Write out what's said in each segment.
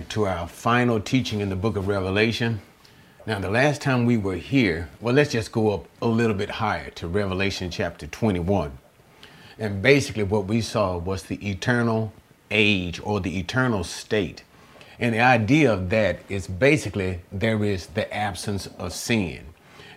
back to our final teaching in the book of Revelation. Now, the last time we were here, well, let's just go up a little bit higher to Revelation chapter 21. And basically, what we saw was the eternal age or the eternal state. And the idea of that is basically there is the absence of sin.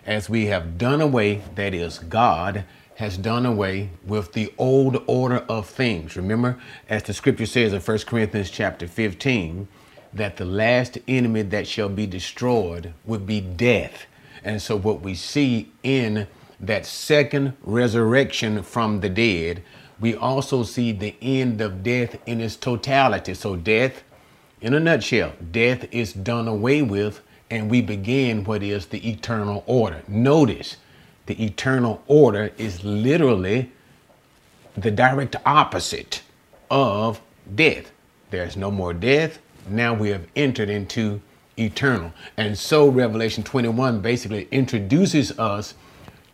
As we have done away, that is, God has done away with the old order of things. Remember, as the scripture says in 1 Corinthians chapter 15, that the last enemy that shall be destroyed would be death. And so, what we see in that second resurrection from the dead, we also see the end of death in its totality. So, death, in a nutshell, death is done away with, and we begin what is the eternal order. Notice, the eternal order is literally the direct opposite of death. There's no more death. Now we have entered into eternal. And so Revelation 21 basically introduces us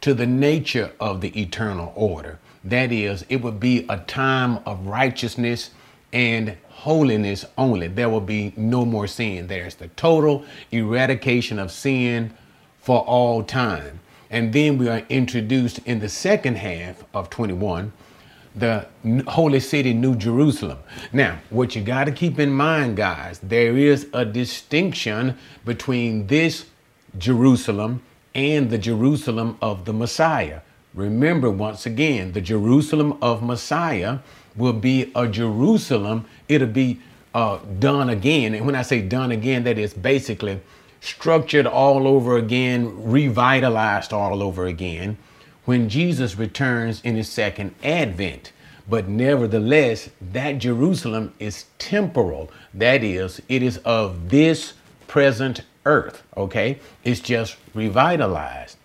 to the nature of the eternal order. That is, it would be a time of righteousness and holiness only. There will be no more sin. There's the total eradication of sin for all time. And then we are introduced in the second half of 21, the holy city, New Jerusalem. Now, what you got to keep in mind, guys, there is a distinction between this Jerusalem and the Jerusalem of the Messiah. Remember, once again, the Jerusalem of Messiah will be a Jerusalem, it'll be uh, done again. And when I say done again, that is basically structured all over again, revitalized all over again when Jesus returns in his second advent. But nevertheless, that Jerusalem is temporal. That is, it is of this present earth, okay? It's just revitalized.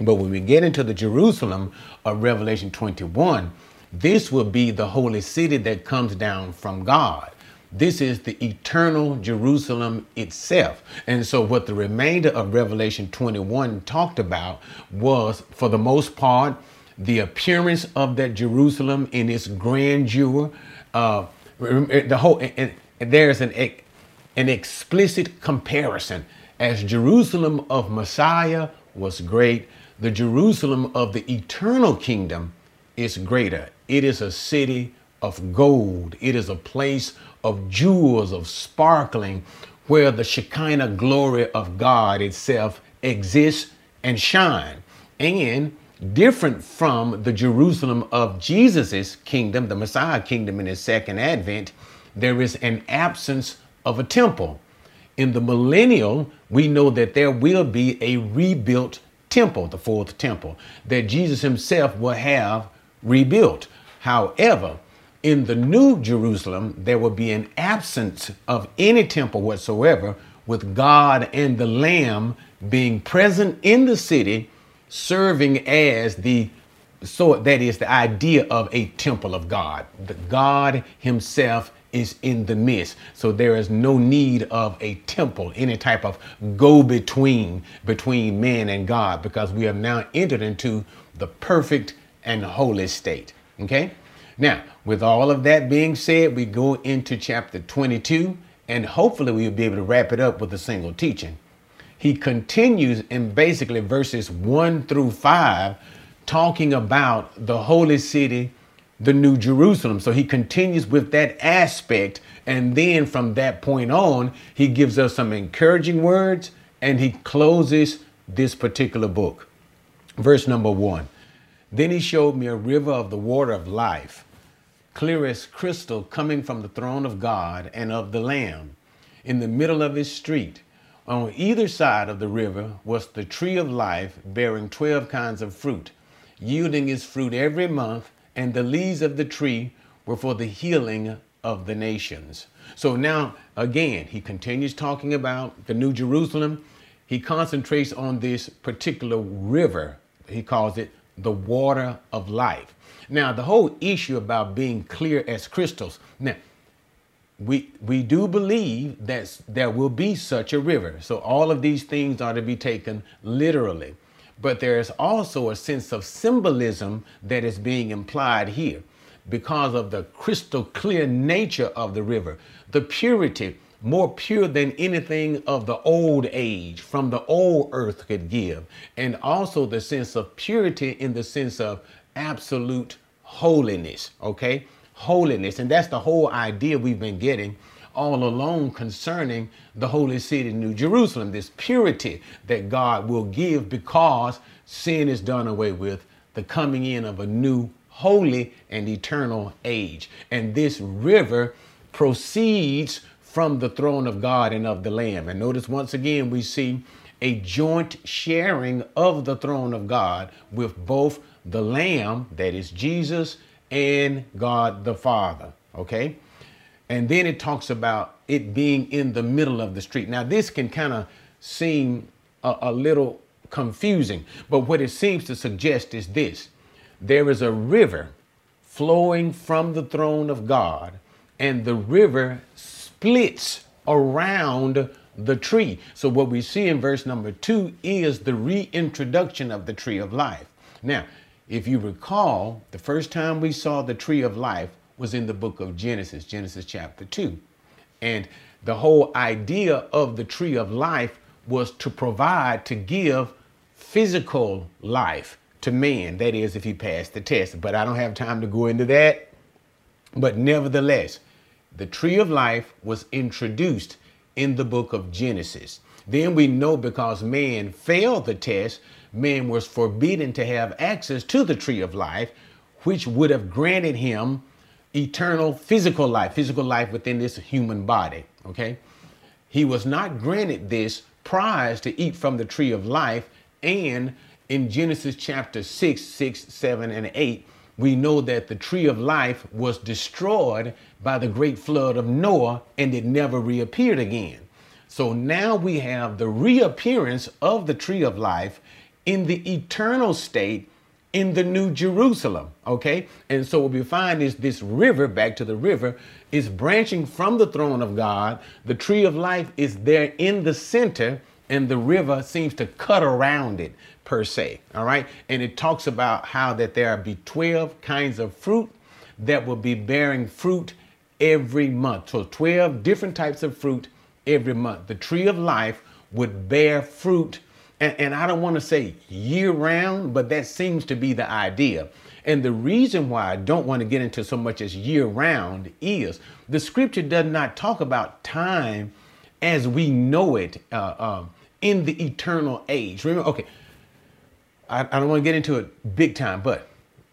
But when we get into the Jerusalem of Revelation 21, this will be the holy city that comes down from God. This is the eternal Jerusalem itself. And so, what the remainder of Revelation 21 talked about was, for the most part, the appearance of that Jerusalem in its grandeur. Uh, eh, the whole, and, and there's an, an explicit comparison. As Jerusalem of Messiah was great, the Jerusalem of the eternal kingdom is greater. It is a city of gold. It is a place of jewels, of sparkling, where the Shekinah glory of God itself exists and shine. And different from the Jerusalem of Jesus's kingdom, the Messiah kingdom in his second advent, there is an absence of a temple. In the millennial, we know that there will be a rebuilt temple, the fourth temple, that Jesus himself will have rebuilt. However, in the new Jerusalem, there will be an absence of any temple whatsoever, with God and the Lamb being present in the city, serving as the so that is the idea of a temple of God. The God Himself is in the midst. So there is no need of a temple, any type of go between between man and God, because we have now entered into the perfect and holy state. Okay? Now, with all of that being said, we go into chapter 22, and hopefully we'll be able to wrap it up with a single teaching. He continues in basically verses 1 through 5, talking about the holy city, the New Jerusalem. So he continues with that aspect, and then from that point on, he gives us some encouraging words and he closes this particular book. Verse number 1 Then he showed me a river of the water of life clear as crystal, coming from the throne of God and of the Lamb. In the middle of his street, on either side of the river, was the tree of life, bearing twelve kinds of fruit, yielding its fruit every month, and the leaves of the tree were for the healing of the nations. So now, again, he continues talking about the New Jerusalem. He concentrates on this particular river. He calls it the water of life. Now, the whole issue about being clear as crystals. Now, we we do believe that there will be such a river. So all of these things are to be taken literally. But there is also a sense of symbolism that is being implied here. because of the crystal clear nature of the river, the purity, more pure than anything of the old age from the old earth could give, and also the sense of purity in the sense of absolute holiness, okay? Holiness. And that's the whole idea we've been getting all along concerning the holy city, New Jerusalem, this purity that God will give because sin is done away with, the coming in of a new holy and eternal age. And this river proceeds from the throne of God and of the Lamb. And notice once again, we see a joint sharing of the throne of God with both the Lamb, that is Jesus, and God the Father. Okay? And then it talks about it being in the middle of the street. Now, this can kind of seem a, a, little confusing, but what it seems to suggest is this there is a river flowing from the throne of God, and the river splits around the tree. So, what we see in verse number two is the reintroduction of the tree of life. Now, if you recall, the first time we saw the tree of life was in the book of Genesis, Genesis chapter 2. And the whole idea of the tree of life was to provide, to give physical life to man. That is, if he passed the test. But I don't have time to go into that. But nevertheless, the tree of life was introduced in the book of Genesis. Then we know because man failed the test, man was forbidden to have access to the tree of life, which would have granted him eternal physical life, physical life within this human body. Okay. He was not granted this prize to eat from the tree of life. And in Genesis chapter 6, 6, 7, and 8, we know that the tree of life was destroyed by the great flood of Noah and it never reappeared again. So now we have the reappearance of the tree of life in the eternal state in the New Jerusalem. Okay. And so what we find is this river, back to the river, is branching from the throne of God. The tree of life is there in the center, and the river seems to cut around it per se. All right. And it talks about how that there be 12 kinds of fruit that will be bearing fruit every month. So 12 different types of fruit every month. The tree of life would bear fruit and, and I don't want to say year round, but that seems to be the idea. And the reason why I don't want to get into so much as year round is the scripture does not talk about time as we know it uh, um, in the eternal age. Remember, okay, I, I don't want to get into it big time, but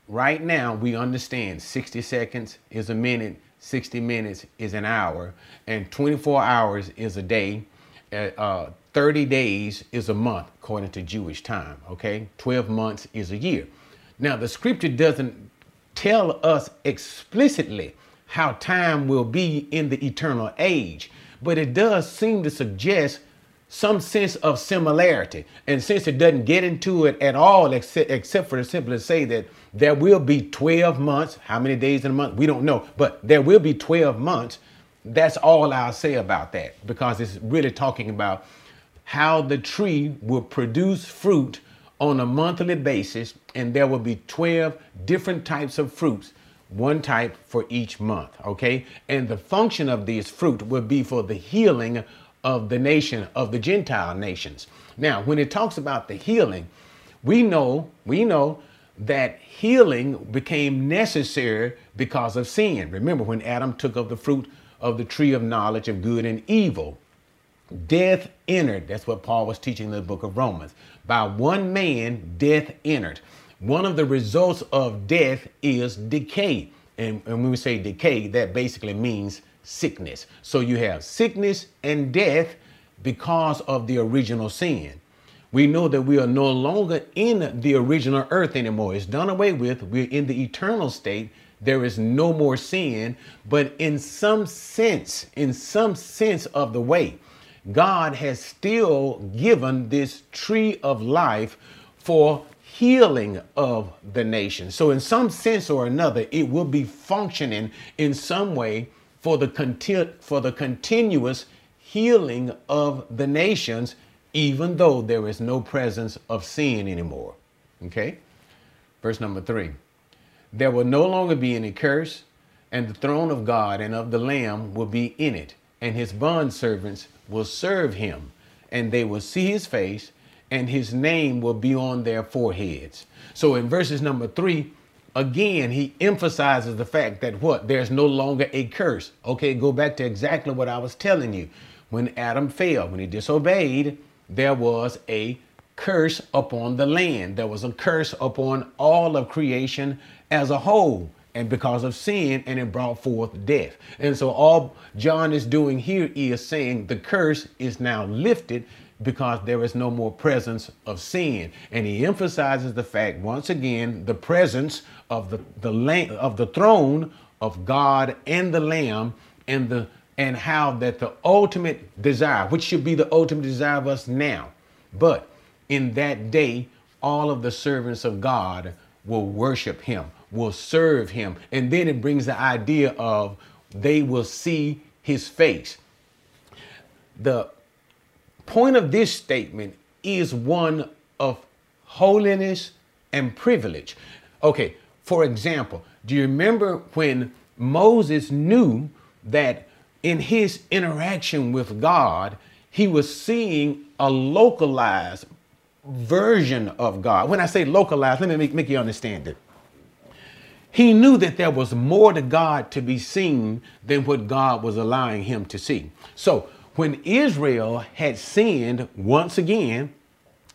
right now we understand 60 seconds is a minute, 60 minutes is an hour, and 24 hours is a day. Uh, uh 30 days is a month according to Jewish time, okay? 12 months is a year. Now, the scripture doesn't tell us explicitly how time will be in the eternal age, but it does seem to suggest some sense of similarity. And since it doesn't get into it at all, except, except for to simply say that there will be 12 months, how many days in a month, we don't know, but there will be 12 months. That's all I'll say about that because it's really talking about how the tree will produce fruit on a monthly basis, and there will be 12 different types of fruits, one type for each month, okay? And the function of these fruit will be for the healing of the nation, of the Gentile nations. Now, when it talks about the healing, we know, we know that healing became necessary because of sin. Remember when Adam took of the fruit of the tree of knowledge of good and evil, death entered. That's what Paul was teaching in the book of Romans. By one man, death entered. One of the results of death is decay. And, and when we say decay, that basically means sickness. So you have sickness and death because of the original sin. We know that we are no longer in the original earth anymore. It's done away with. We're in the eternal state. There is no more sin. But in some sense, in some sense of the way, God has still given this tree of life for healing of the nation. So, in some sense or another, it will be functioning in some way for the, conti- for the continuous healing of the nations, even though there is no presence of sin anymore. Okay? Verse number three. There will no longer be any curse, and the throne of God and of the Lamb will be in it, and his bondservants will serve him, and they will see his face, and his name will be on their foreheads. So in verses number three, again, he emphasizes the fact that what? There's no longer a curse. Okay, go back to exactly what I was telling you. When Adam fell, when he disobeyed, there was a curse upon the land. There was a curse upon all of creation as a whole. And because of sin, and it brought forth death. And so all John is doing here is saying the curse is now lifted because there is no more presence of sin. And he emphasizes the fact once again the presence of the the lamb of the throne of God and the Lamb and the and how that the ultimate desire, which should be the ultimate desire of us now, but in that day, all of the servants of God will worship him, will serve him. And then it brings the idea of they will see his face. The point of this statement is one of holiness and privilege. Okay, for example, do you remember when Moses knew that in his interaction with God, he was seeing a localized version of God. When I say localized, let me make, make you understand it. He knew that there was more to God to be seen than what God was allowing him to see. So when Israel had sinned once again,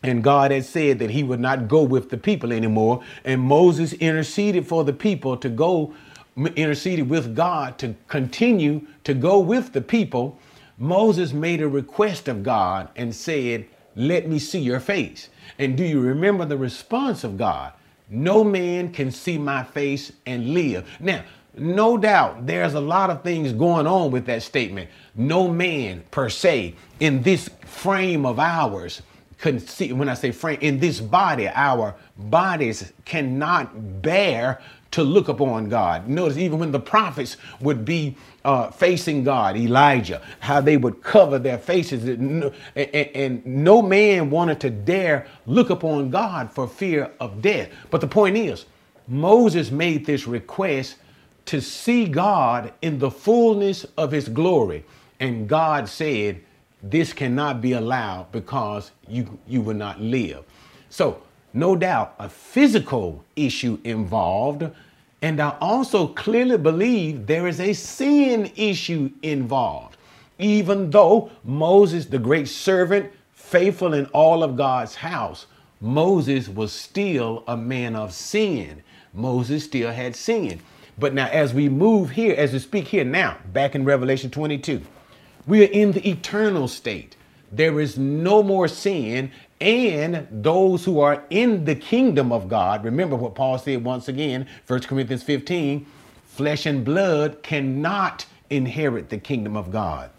and God had said that he would not go with the people anymore, and Moses interceded for the people to go, interceded with God to continue to go with the people. Moses made a request of God and said, Let me see your face. And do you remember the response of God? No man can see my face and live. Now, no doubt there's a lot of things going on with that statement. No man per se in this frame of ours can see, when I say frame, in this body, our bodies cannot bear to look upon God. Notice even when the prophets would be uh, facing God, Elijah, how they would cover their faces, and, and, no man wanted to dare look upon God for fear of death. But the point is, Moses made this request to see God in the fullness of his glory. And God said, This cannot be allowed because you, you will not live. So no doubt a physical issue involved. And I also clearly believe there is a sin issue involved. Even though Moses, the great servant, faithful in all of God's house, Moses was still a man of sin. Moses still had sin. But now, as we move here, as we speak here now, back in Revelation 22, we are in the eternal state. There is no more sin, and those who are in the kingdom of God, remember what Paul said once again, 1 Corinthians 15 flesh and blood cannot inherit the kingdom of God.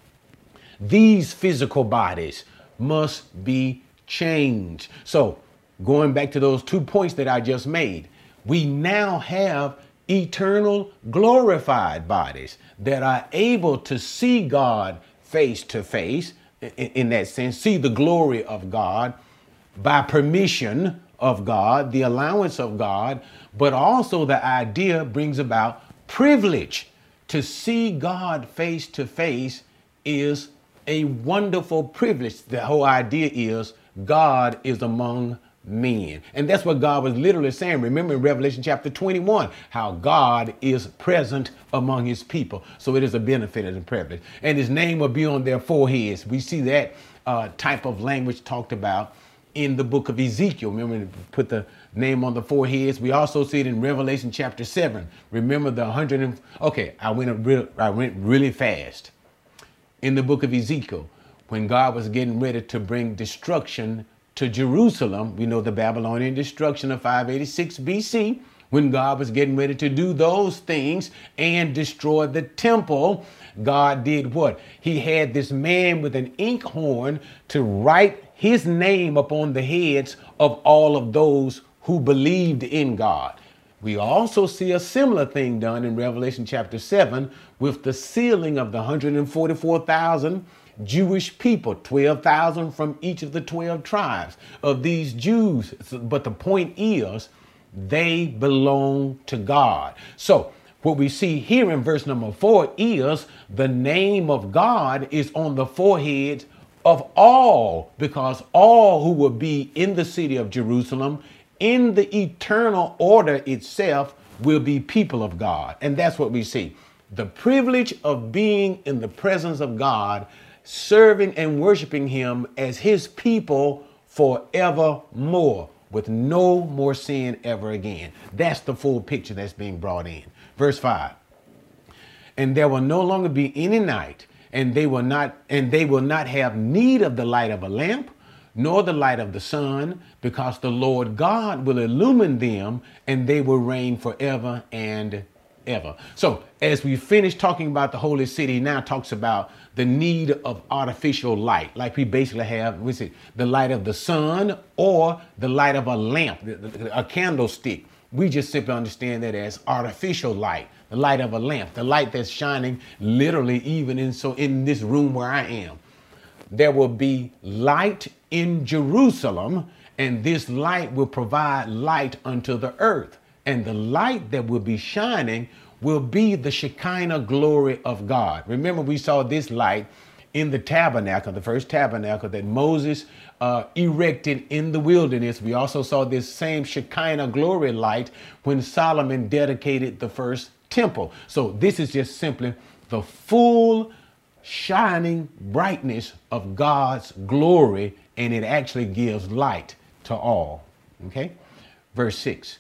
These physical bodies must be changed. So, going back to those two points that I just made, we now have eternal glorified bodies that are able to see God face to face in that sense, see the glory of God by permission of God, the allowance of God, but also the idea brings about privilege. To see God face to face is a wonderful privilege. The whole idea is God is among men. And that's what God was literally saying. Remember in Revelation chapter 21, how God is present among his people. So it is a benefit and a privilege. And his name will be on their foreheads. We see that uh, type of language talked about in the book of Ezekiel. Remember, to put the name on the foreheads. We also see it in Revelation chapter 7. Remember the 100 and, okay, I went, real, I went really fast. In the book of Ezekiel, when God was getting ready to bring destruction to Jerusalem. We know the Babylonian destruction of 586 BC when God was getting ready to do those things and destroy the temple. God did what? He had this man with an inkhorn to write his name upon the heads of all of those who believed in God. We also see a similar thing done in Revelation chapter 7 with the sealing of the 144,000 Jewish people, 12,000 from each of the 12 tribes of these Jews. But the point is, they belong to God. So, what we see here in verse number four is the name of God is on the forehead of all, because all who will be in the city of Jerusalem, in the eternal order itself, will be people of God. And that's what we see. The privilege of being in the presence of God, serving and worshiping Him as His people forevermore, with no more sin ever again. That's the full picture that's being brought in. Verse 5. And there will no longer be any night, and they will not and they will not have need of the light of a lamp, nor the light of the sun, because the Lord God will illumine them, and they will reign forever and ever. So, as we finish talking about the holy city, now talks about the need of artificial light, like we basically have, we see the light of the sun or the light of a lamp, a candlestick. We just simply understand that as artificial light, the light of a lamp, the light that's shining literally even in so in this room where I am. There will be light in Jerusalem, and this light will provide light unto the earth. And the light that will be shining will be the Shekinah glory of God. Remember, we saw this light in the tabernacle, the first tabernacle that Moses uh, erected in the wilderness. We also saw this same Shekinah glory light when Solomon dedicated the first temple. So this is just simply the full shining brightness of God's glory, and it actually gives light to all. Okay? Verse 6.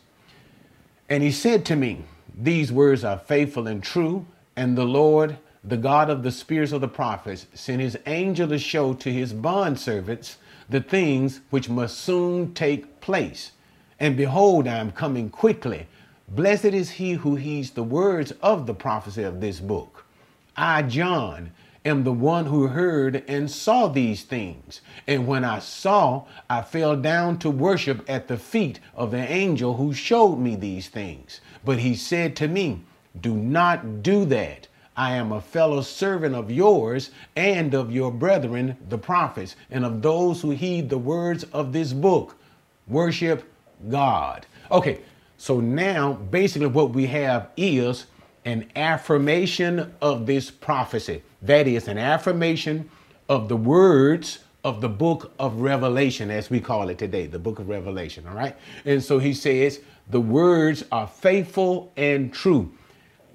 And he said to me, These words are faithful and true, and the Lord the God of the spirits of the prophets, sent his angel to show to his bondservants the things which must soon take place. And behold, I am coming quickly. Blessed is he who heeds the words of the prophecy of this book. I, John, am the one who heard and saw these things. And when I saw, I fell down to worship at the feet of the angel who showed me these things. But he said to me, Do not do that. I am a fellow servant of yours and of your brethren, the prophets, and of those who heed the words of this book. Worship God. Okay, so now basically what we have is an affirmation of this prophecy. That is an affirmation of the words of the book of Revelation, as we call it today, the book of Revelation. All right. And so he says, the words are faithful and true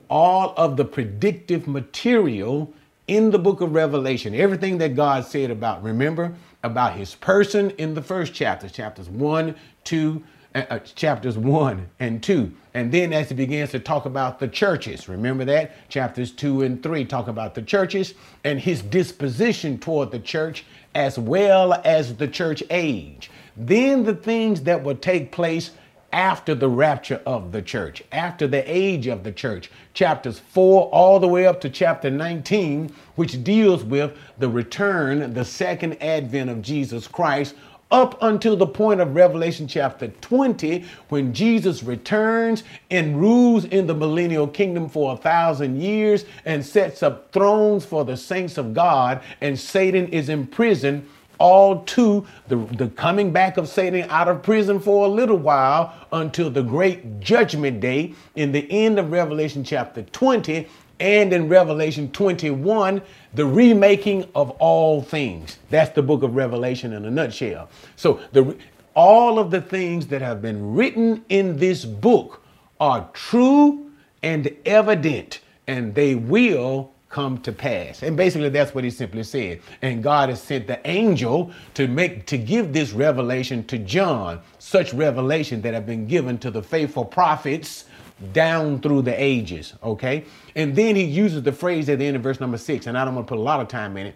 all of the predictive material in the book of Revelation, everything that God said about, remember, about his person in the first chapter, chapters one, two, uh, uh, chapters one and two. And then as he begins to talk about the churches, remember that? Chapters two and three talk about the churches and his disposition toward the church as well as the church age. Then the things that will take place after the rapture of the church, after the age of the church, chapters 4 all the way up to chapter 19, which deals with the return, the second advent of Jesus Christ, up until the point of Revelation chapter 20, when Jesus returns and rules in the millennial kingdom for a thousand years and sets up thrones for the saints of God, and Satan is imprisoned all to the, the coming back of Satan out of prison for a little while until the great judgment day in the end of Revelation chapter 20 and in Revelation 21, the remaking of all things. That's the book of Revelation in a nutshell. So the all of the things that have been written in this book are true and evident, and they will come to pass. And basically that's what he simply said. And God has sent the angel to make to give this revelation to John, such revelation that have been given to the faithful prophets down through the ages. Okay. And then he uses the phrase at the end of verse number six, and I don't want to put a lot of time in it,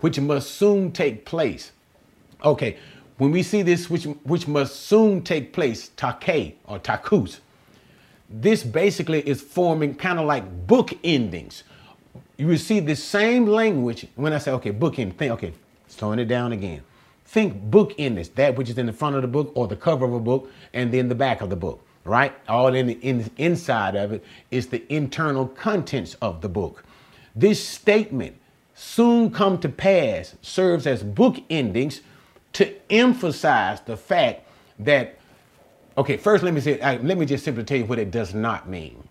which must soon take place. Okay. When we see this, which which must soon take place, take or takus, this basically is forming kind of like book endings you receive the same language when I say, okay, book in, think, okay, slowing it down again. Think book in this, that which is in the front of the book or the cover of a book and then the back of the book, right? All in the in, inside of it is the internal contents of the book. This statement, soon come to pass, serves as book endings to emphasize the fact that Okay, first let me say, uh, let me just simply tell you what it does not mean.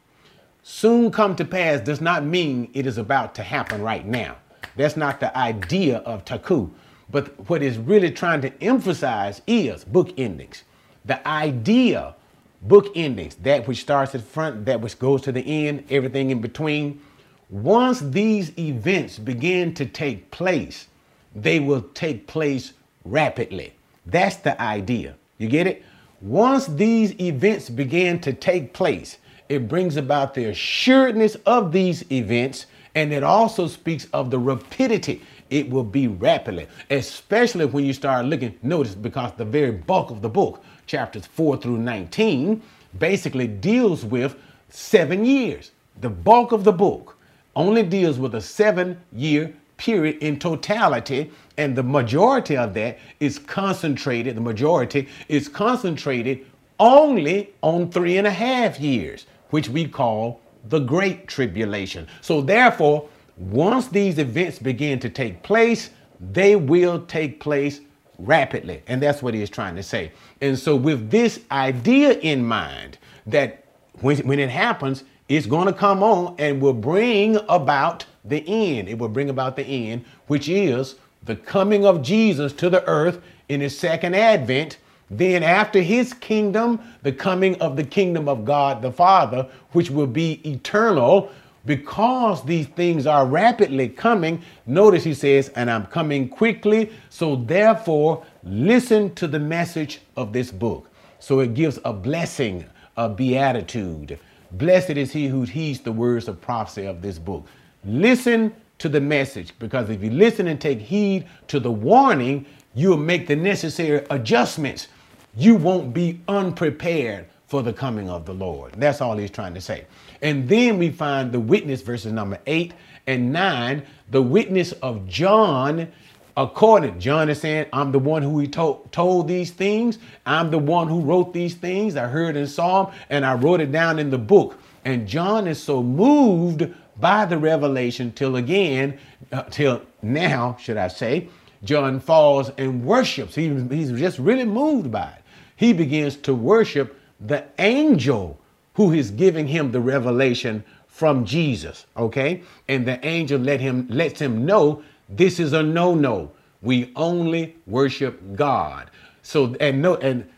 Soon come to pass does not mean it is about to happen right now. That's not the idea of taku. But what is really trying to emphasize is book endings. The idea, book endings, that which starts at front, that which goes to the end, everything in between. Once these events begin to take place, they will take place rapidly. That's the idea. You get it? Once these events begin to take place, it brings about the assuredness of these events, and it also speaks of the rapidity. It will be rapidly, especially when you start looking. Notice because the very bulk of the book, chapters 4 through 19, basically deals with seven years. The bulk of the book only deals with a seven year period in totality, and the majority of that is concentrated, the majority is concentrated only on three and a half years, which we call the Great Tribulation. So, therefore, once these events begin to take place, they will take place rapidly. And that's what he is trying to say. And so, with this idea in mind, that when, when it happens, it's going to come on and will bring about the end. It will bring about the end, which is the coming of Jesus to the earth in his second advent. Then, after his kingdom, the coming of the kingdom of God the Father, which will be eternal, because these things are rapidly coming. Notice he says, and I'm coming quickly. So, therefore, listen to the message of this book. So, it gives a blessing, a beatitude. Blessed is he who heeds the words of prophecy of this book. Listen to the message because if you listen and take heed to the warning, you'll make the necessary adjustments. You won't be unprepared for the coming of the Lord. That's all he's trying to say. And then we find the witness, verses number eight and nine, the witness of John. According, John is saying, I'm the one who he told, told these things. I'm the one who wrote these things. I heard and saw them, and I wrote it down in the book. And John is so moved by the revelation till again, uh, till now, should I say, John falls and worships. He, he's just really moved by it. He begins to worship the angel who is giving him the revelation from Jesus. Okay, and the angel let him lets him know this is a no-no. We only worship God. So and no and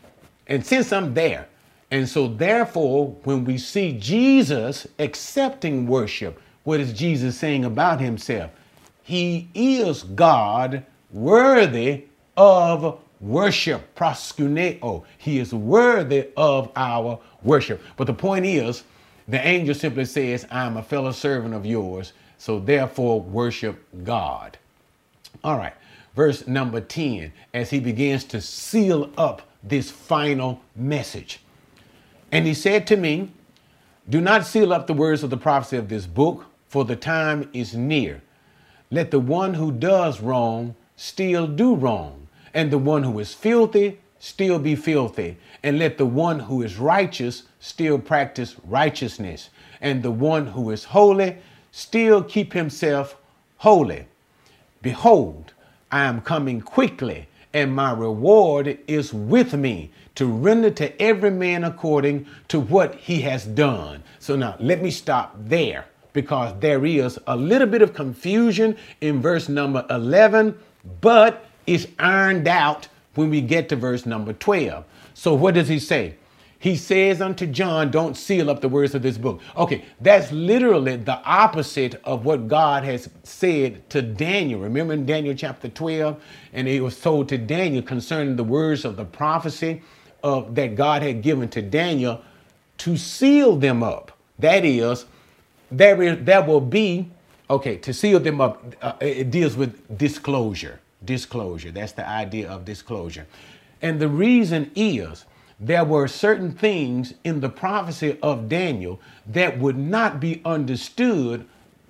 and since I'm there, and so therefore, when we see Jesus accepting worship, what is Jesus saying about himself? He is God worthy of worship, proskuneo. He is worthy of our worship. But the point is, the angel simply says, I'm a fellow servant of yours, so therefore worship God. All right, verse number 10, as he begins to seal up this final message. And he said to me, Do not seal up the words of the prophecy of this book for the time is near. Let the one who does wrong still do wrong, and the one who is filthy still be filthy, and let the one who is righteous still practice righteousness, and the one who is holy still keep himself holy. Behold, I am coming quickly, and my reward is with me to render to every man according to what he has done. So now let me stop there because there is a little bit of confusion in verse number 11, but it's ironed out when we get to verse number 12. So what does he say? He says unto John, Don't seal up the words of this book. Okay, that's literally the opposite of what God has said to Daniel. Remember in Daniel chapter 12, and it was told to Daniel concerning the words of the prophecy of that God had given to Daniel to seal them up. That is, there, is, there will be, okay, to seal them up, uh, it deals with disclosure. Disclosure. That's the idea of disclosure. And the reason is there were certain things in the prophecy of Daniel that would not be understood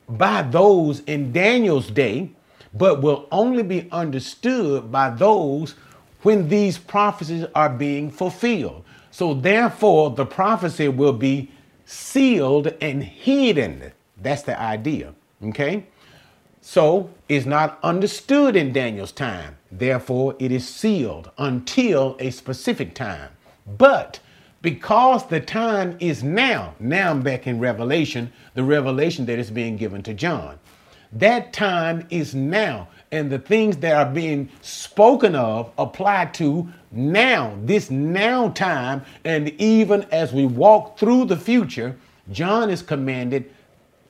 by those in Daniel's day, but will only be understood by those when these prophecies are being fulfilled. So, therefore, the prophecy will be sealed and hidden. That's the idea. Okay? So is not understood in Daniel's time. Therefore, it is sealed until a specific time. But because the time is now. Now I'm back in Revelation, the revelation that is being given to John. That time is now. And the things that are being spoken of apply to now, this now time. And even as we walk through the future, John is commanded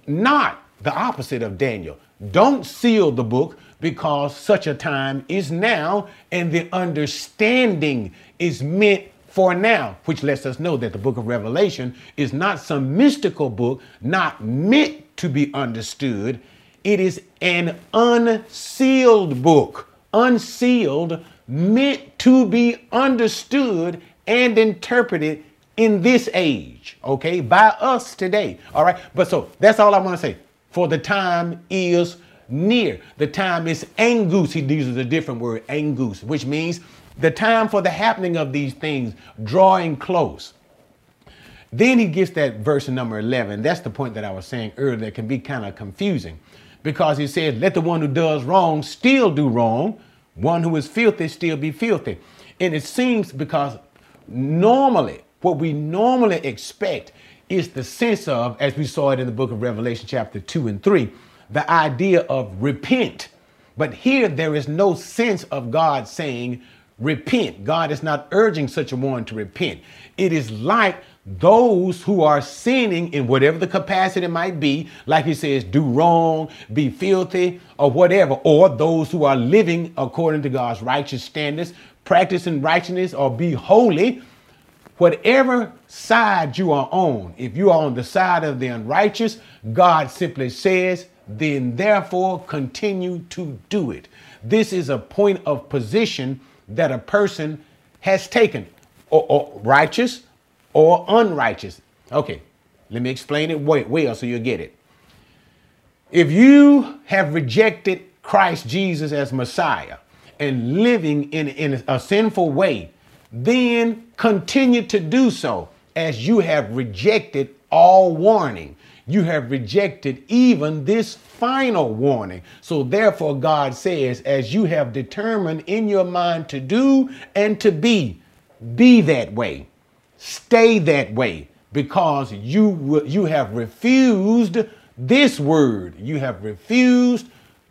not the opposite of Daniel. Don't seal the book because such a time is now, and the understanding is meant for now, which lets us know that the book of Revelation is not some mystical book, not meant to be understood. It is an unsealed book, unsealed, meant to be understood and interpreted in this age, okay, by us today. All right, but so that's all I want to say. For the time is near. The time is angus. He uses a different word, angus, which means the time for the happening of these things drawing close. Then he gets that verse number 11. That's the point that I was saying earlier that can be kind of confusing because he says, Let the one who does wrong still do wrong, one who is filthy still be filthy. And it seems because normally, what we normally expect is the sense of, as we saw it in the book of Revelation, chapter 2 and 3, the idea of repent. But here there is no sense of God saying, repent. God is not urging such a one to repent. It is like those who are sinning in whatever the capacity might be, like he says, do wrong, be filthy, or whatever, or those who are living according to God's righteous standards, practicing righteousness, or be holy. Whatever side you are on, if you are on the side of the unrighteous, God simply says, then therefore continue to do it. This is a point of position that a person has taken, or, or righteous or unrighteous. Okay, let me explain it well so you'll get it. If you have rejected Christ Jesus as Messiah and living in, in a sinful way, then continue to do so as you have rejected all warning. You have rejected even this final warning. So, therefore, God says, as you have determined in your mind to do and to be, be that way. Stay that way because you, you have refused this word. You have refused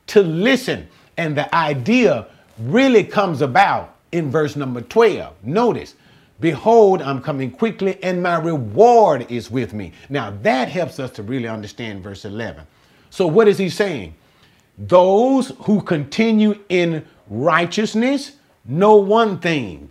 to listen. And the idea really comes about in verse number 12. Notice, Behold, I'm coming quickly, and my reward is with me. Now, that helps us to really understand verse 11. So, what is he saying? Those who continue in righteousness know one thing.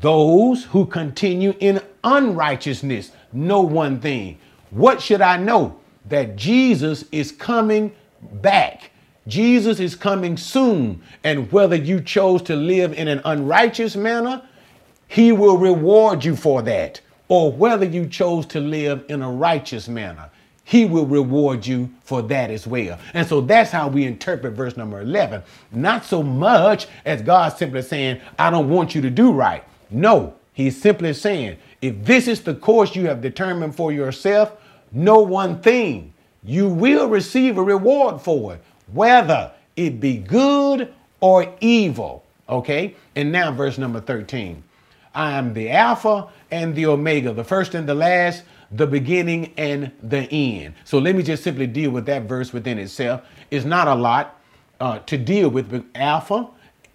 Those who continue in unrighteousness know one thing. What should I know? That Jesus is coming back. Jesus is coming soon. And whether you chose to live in an unrighteous manner he will reward you for that. Or whether you chose to live in a righteous manner, he will reward you for that as well. And so that's how we interpret verse number 11. Not so much as God simply saying, I don't want you to do right. No, he's simply saying, if this is the course you have determined for yourself, know one thing you will receive a reward for it, whether it be good or evil. Okay? And now, verse number 13. I am the Alpha and the Omega, the first and the last, the beginning and the end. So let me just simply deal with that verse within itself. It's not a lot uh, to deal with. But alpha,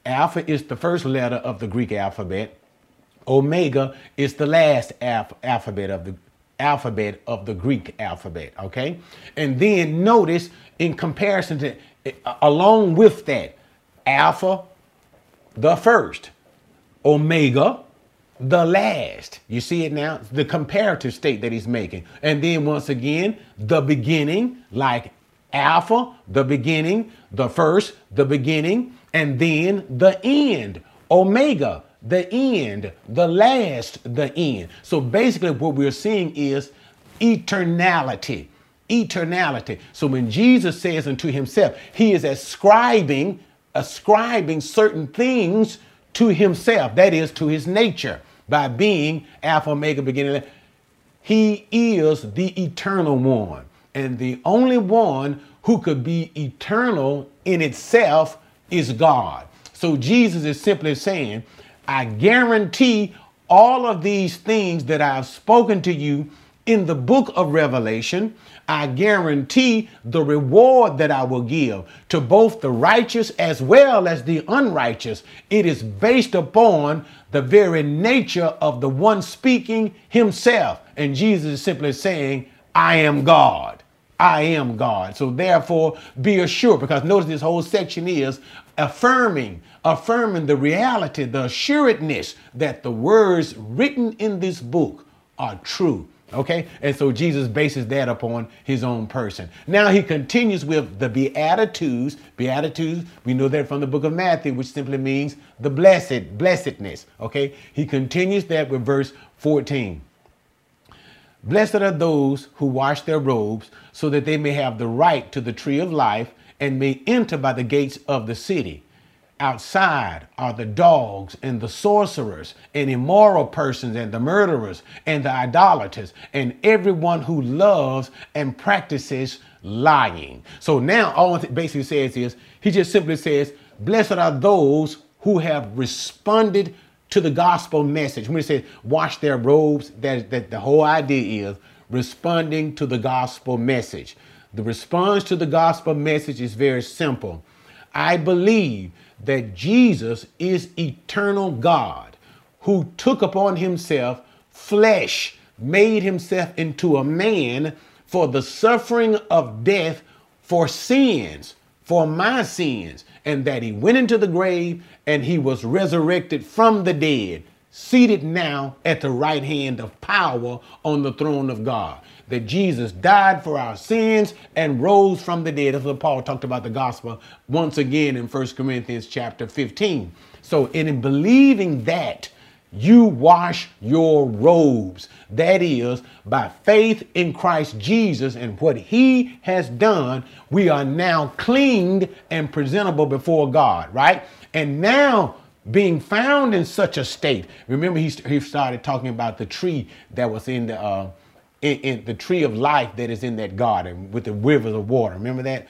Alpha is the first letter of the Greek alphabet. Omega is the last alph- alphabet of the alphabet of the Greek alphabet. Okay, and then notice in comparison to, uh, along with that, Alpha, the first, Omega, the last. You see it now? The comparative state that he's making. And then once again, the beginning, like Alpha, the beginning, the first, the beginning, and then the end, Omega, the end, the last, the end. So basically, what we're seeing is eternality. Eternality. So when Jesus says unto himself, he is ascribing, ascribing certain things to himself, that is, to his nature by being Alpha, Omega, beginning. He is the eternal one and the only one who could be eternal in itself is God. So Jesus is simply saying, I guarantee all of these things that I've spoken to you in the book of Revelation, I guarantee the reward that I will give to both the righteous as well as the unrighteous. It is based upon the very nature of the one speaking himself. And Jesus is simply saying, I am God. I am God. So therefore, be assured, because notice this whole section is affirming, affirming the reality, the assuredness that the words written in this book are true. Okay, and so Jesus bases that upon his own person. Now he continues with the Beatitudes. Beatitudes, we know that from the book of Matthew, which simply means the blessed, blessedness. Okay, he continues that with verse 14. Blessed are those who wash their robes, so that they may have the right to the tree of life and may enter by the gates of the city. Outside are the dogs and the sorcerers and immoral persons and the murderers and the idolaters and everyone who loves and practices lying. So now all it basically says is he just simply says, Blessed are those who have responded to the gospel message. When he says wash their robes, that, that the whole idea is responding to the gospel message. The response to the gospel message is very simple. I believe that Jesus is eternal God who took upon himself flesh, made himself into a man for the suffering of death for sins, for my sins, and that he went into the grave and he was resurrected from the dead, seated now at the right hand of power on the throne of God. That Jesus died for our sins and rose from the dead. That's what Paul talked about the gospel once again in 1 Corinthians chapter 15. So, in believing that, you wash your robes. That is, by faith in Christ Jesus and what he has done, we are now cleaned and presentable before God, right? And now, being found in such a state, remember he, he started talking about the tree that was in the uh, in, in the tree of life that is in that garden with the rivers of water. Remember that?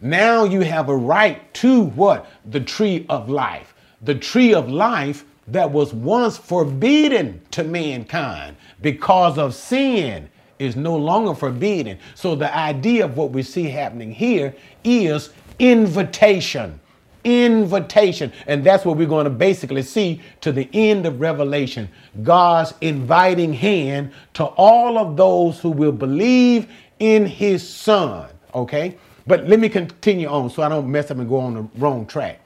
Now you have a right to what? The tree of life. The tree of life that was once forbidden to mankind because of sin is no longer forbidden. So the idea of what we see happening here is invitation invitation. And that's what we're going to basically see to the end of Revelation God's inviting hand to all of those who will believe in his son. Okay? But let me continue on so I don't mess up and go on the wrong track.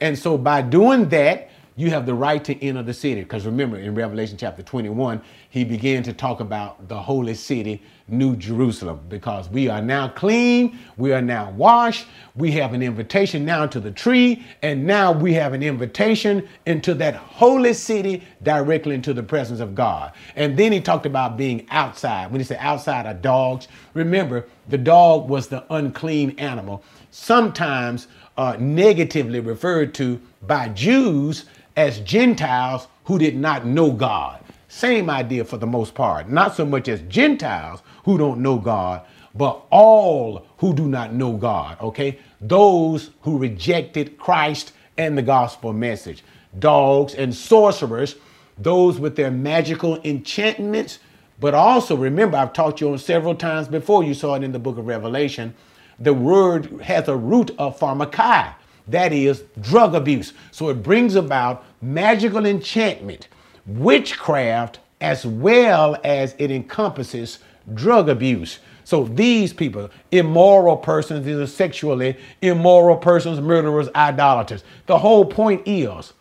And so by doing that, you have the right to enter the city. Because remember, in Revelation chapter 21, he began to talk about the holy city, New Jerusalem, because we are now clean, we are now washed, we have an invitation now to the tree, and now we have an invitation into that holy city directly into the presence of God. And then he talked about being outside. When he said outside are dogs, remember, the dog was the unclean animal, sometimes uh, negatively referred to by Jews as Gentiles who did not know God. Same idea for the most part. Not so much as Gentiles who don't know God, but all who do not know God, okay? Those who rejected Christ and the gospel message. Dogs and sorcerers, those with their magical enchantments, but also remember, I've taught you on several times before, you saw it in the book of Revelation. The word has a root of pharmakai, that is drug abuse. So it brings about magical enchantment, witchcraft, as well as it encompasses drug abuse. So these people, immoral persons, these are sexually immoral persons, murderers, idolaters. The whole point is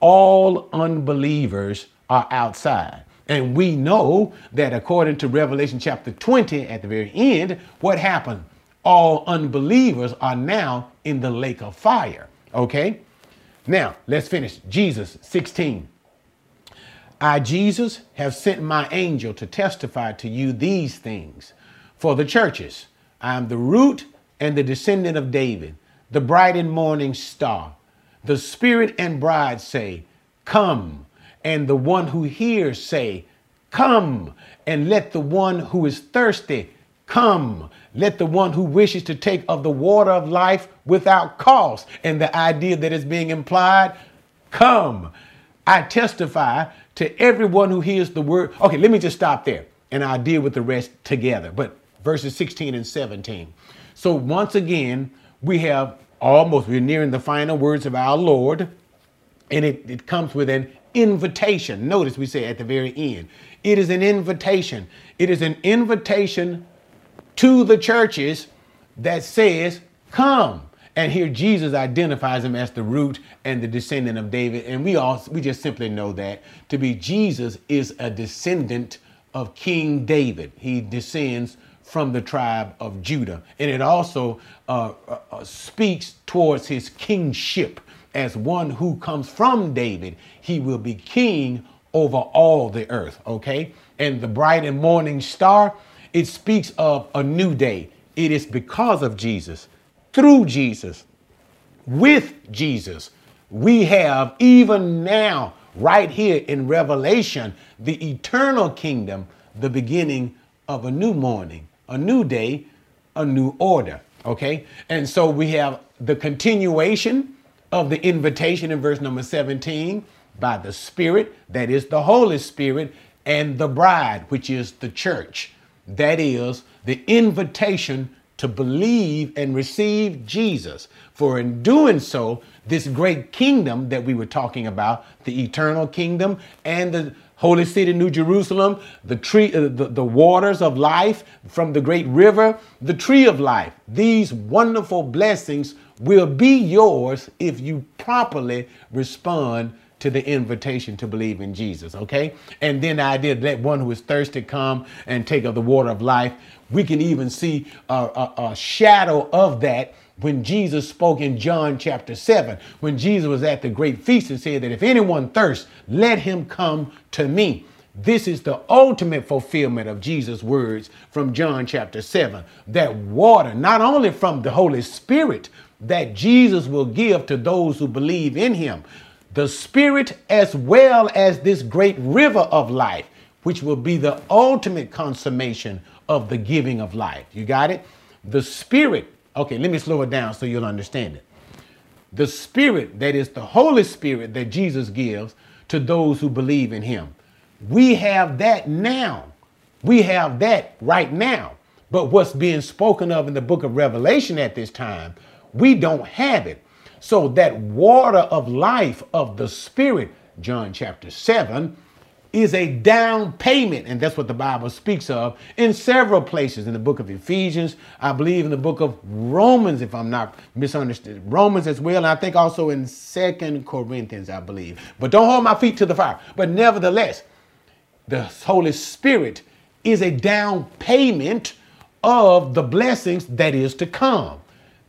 all unbelievers are outside. And we know that according to Revelation chapter 20, at the very end, what happened? All unbelievers are now in the lake of fire. Okay? Now, let's finish. Jesus 16. I, Jesus, have sent my angel to testify to you these things for the churches. I am the root and the descendant of David, the bright and morning star. The Spirit and bride say, Come. And the one who hears say, Come. And let the one who is thirsty come. Let the one who wishes to take of the water of life without cost. And the idea that is being implied, come. I testify to everyone who hears the word. Okay, let me just stop there and I'll deal with the rest together. But verses 16 and 17. So once again, we have almost, we're nearing the final words of our Lord, and it, it comes with an invitation. Notice we say at the very end, it is an invitation. It is an invitation to the churches that says, Come. And here Jesus identifies him as the root and the descendant of David. And we all we just simply know that to be Jesus is a descendant of King David. He descends from the tribe of Judah. And it also uh, uh, uh, speaks towards his kingship as one who comes from David. He will be king over all the earth, okay? And the bright and morning star, it speaks of a new day. It is because of Jesus, through Jesus, with Jesus. We have even now, right here in Revelation, the eternal kingdom, the beginning of a new morning, a new day, a new order. Okay? And so we have the continuation of the invitation in verse number 17 by the Spirit, that is the Holy Spirit, and the bride, which is the church. That is the invitation to believe and receive Jesus. For in doing so, this great kingdom that we were talking about, the eternal kingdom and the holy city, New Jerusalem, the tree, uh, the, the waters of life from the great river, the tree of life. These wonderful blessings will be yours if you properly respond to the invitation to believe in Jesus, okay? And then the idea that one who is thirsty come and take of the water of life. We can even see a, a, a shadow of that when Jesus spoke in John chapter 7, when Jesus was at the great feast and said that if anyone thirsts, let him come to me. This is the ultimate fulfillment of Jesus' words from John chapter 7. That water, not only from the Holy Spirit that Jesus will give to those who believe in him, the Spirit as well as this great river of life, which will be the ultimate consummation of the giving of life. You got it? The Spirit Okay, let me slow it down so you'll understand it. The Spirit, that is the Holy Spirit that Jesus gives to those who believe in Him. We have that now. We have that right now. But what's being spoken of in the book of Revelation at this time, we don't have it. So that water of life of the Spirit, John chapter 7, is a down payment, and that's what the Bible speaks of in several places in the book of Ephesians, I believe in the book of Romans, if I'm not misunderstood, Romans as well, and I think also in Second Corinthians, I believe. But don't hold my feet to the fire. But nevertheless, the Holy Spirit is a down payment of the blessings that is to come.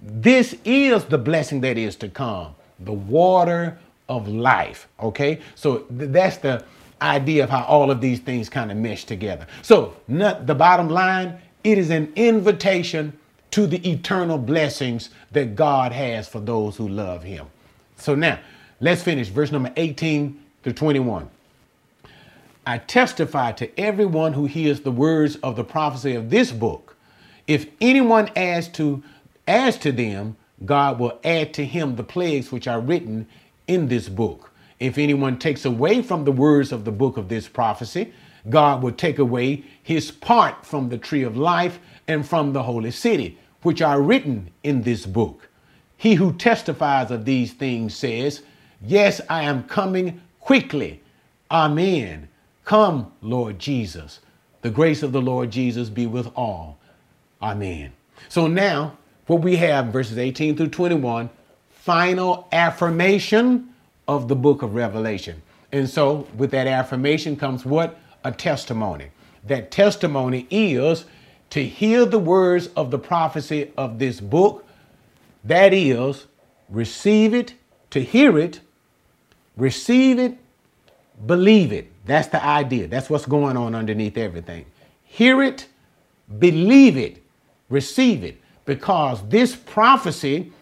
This is the blessing that is to come, the water of life. Okay, so th- that's the idea of how all of these things kind of mesh together. So, not, the bottom line, it is an invitation to the eternal blessings that God has for those who love Him. So, now let's finish verse number 18 to 21. I testify to everyone who hears the words of the prophecy of this book. If anyone adds to adds to them, God will add to him the plagues which are written in this book. If anyone takes away from the words of the book of this prophecy, God will take away his part from the tree of life and from the holy city, which are written in this book. He who testifies of these things says, Yes, I am coming quickly. Amen. Come, Lord Jesus. The grace of the Lord Jesus be with all. Amen. So now, what we have, verses 18 through 21, final affirmation of the book of Revelation. And so, with that affirmation comes what? A testimony. That testimony is to hear the words of the prophecy of this book. That is, receive it, to hear it, receive it, believe it. That's the idea. That's what's going on underneath everything. Hear it, believe it, receive it, because this prophecy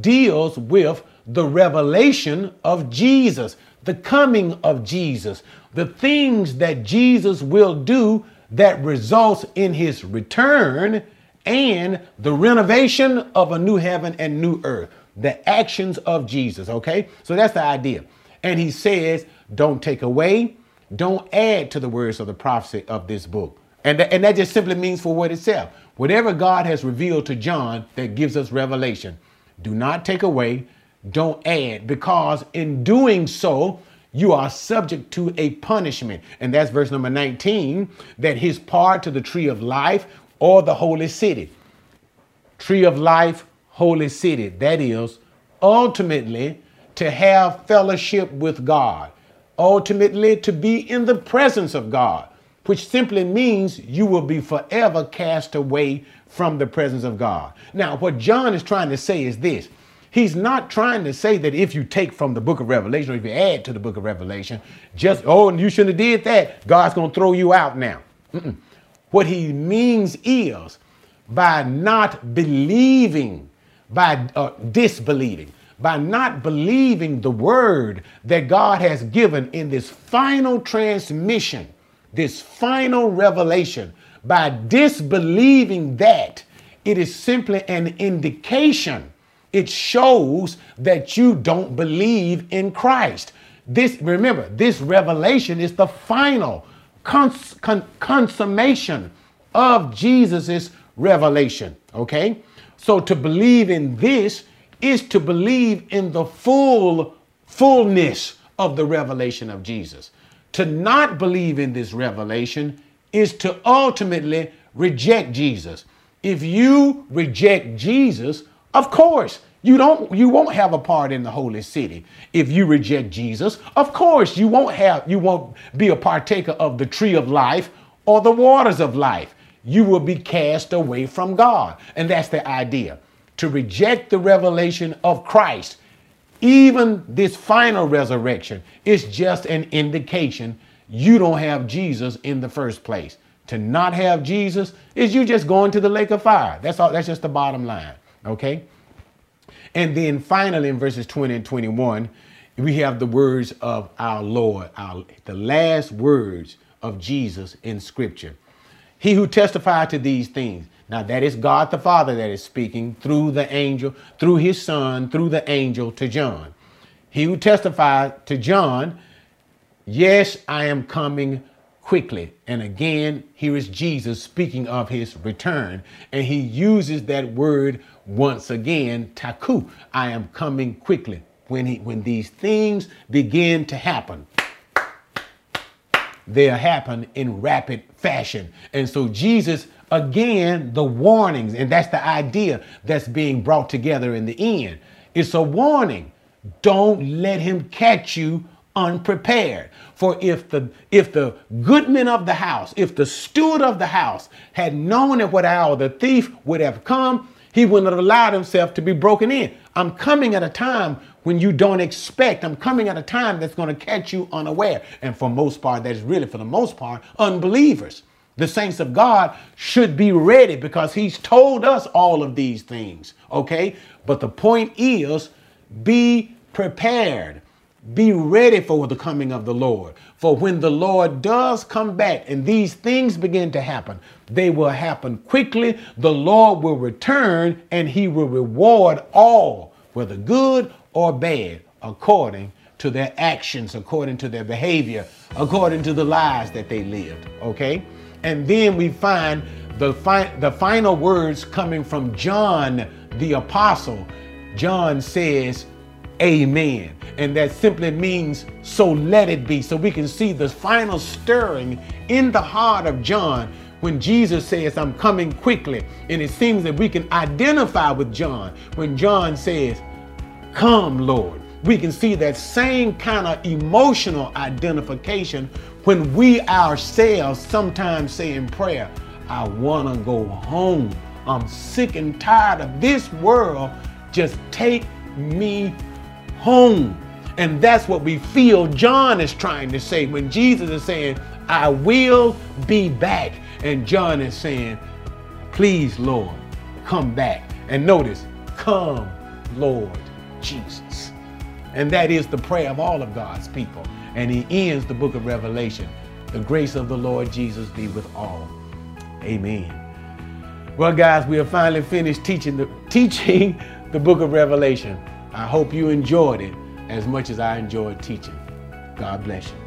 deals with the revelation of Jesus, the coming of Jesus, the things that Jesus will do that results in his return and the renovation of a new heaven and new earth. The actions of Jesus, okay? So that's the idea. And he says, don't take away, Don't add to the words of the prophecy of this book. And, th- and that just simply means for what itself. Whatever God has revealed to John that gives us revelation, do not take away, don't add, because in doing so, you are subject to a punishment. And that's verse number 19 that his part to the tree of life or the holy city. Tree of life, holy city. That is ultimately to have fellowship with God, ultimately to be in the presence of God, which simply means you will be forever cast away from the presence of God. Now, what John is trying to say is this. He's not trying to say that if you take from the book of Revelation or if you add to the book of Revelation, just, oh, and you shouldn't have did that, God's going to throw you out now. Mm-mm. What he means is by not believing, by uh, disbelieving, by not believing the word that God has given in this final transmission, this final revelation, by disbelieving that, it is simply an indication. It shows that you don't believe in Christ. This, remember, this revelation is the final cons- con- consummation of Jesus's revelation. Okay? So to believe in this is to believe in the full fullness of the revelation of Jesus. To not believe in this revelation is to ultimately reject Jesus. If you reject Jesus, of course, you don't you won't have a part in the holy city. If you reject Jesus, of course, you won't have you won't be a partaker of the tree of life or the waters of life. You will be cast away from God. And that's the idea to reject the revelation of Christ, even this final resurrection, is just an indication you don't have Jesus in the first place. To not have Jesus is you just going to the lake of fire. That's all. That's just the bottom line. Okay. And then finally, in verses 20 and 21, we have the words of our Lord, our, the last words of Jesus in Scripture. He who testified to these things now, that is God the Father that is speaking through the angel, through his son, through the angel to John. He who testified to John, Yes, I am coming quickly. And again, here is Jesus speaking of his return. And he uses that word once again, taku. I am coming quickly. When, he, when these things begin to happen, they'll happen in rapid fashion. And so Jesus again the warnings, and that's the idea that's being brought together in the end. It's a warning. Don't let him catch you unprepared. For if the if the goodman of the house, if the steward of the house had known at what hour the thief would have come, he wouldn't have allowed himself to be broken in. I'm coming at a time when you don't expect. I'm coming at a time that's going to catch you unaware. And for most part, that is really for the most part unbelievers. The saints of God should be ready because he's told us all of these things, okay? But the point is be prepared. Be ready for the coming of the Lord. For when the Lord does come back and these things begin to happen, they will happen quickly. The Lord will return and he will reward all, whether good or bad, according to their actions, according to their behavior, according to the lives that they lived. Okay? And then we find the, fi- the final words coming from John the Apostle. John says, Amen. And that simply means, so let it be. So we can see the final stirring in the heart of John when Jesus says, I'm coming quickly. And it seems that we can identify with John when John says, Come, Lord. We can see that same kind of emotional identification when we ourselves sometimes say in prayer, I want to go home. I'm sick and tired of this world. Just take me home. And that's what we feel John is trying to say when Jesus is saying, I will be back. And John is saying, Please, Lord, come back. And notice, come, Lord Jesus. And that is the prayer of all of God's people and he ends the book of Revelation. The grace of the Lord Jesus be with all. Amen. Well, guys, we have finally finished teaching the teaching the book of Revelation. I hope you enjoyed it as much as I enjoyed teaching. God bless you.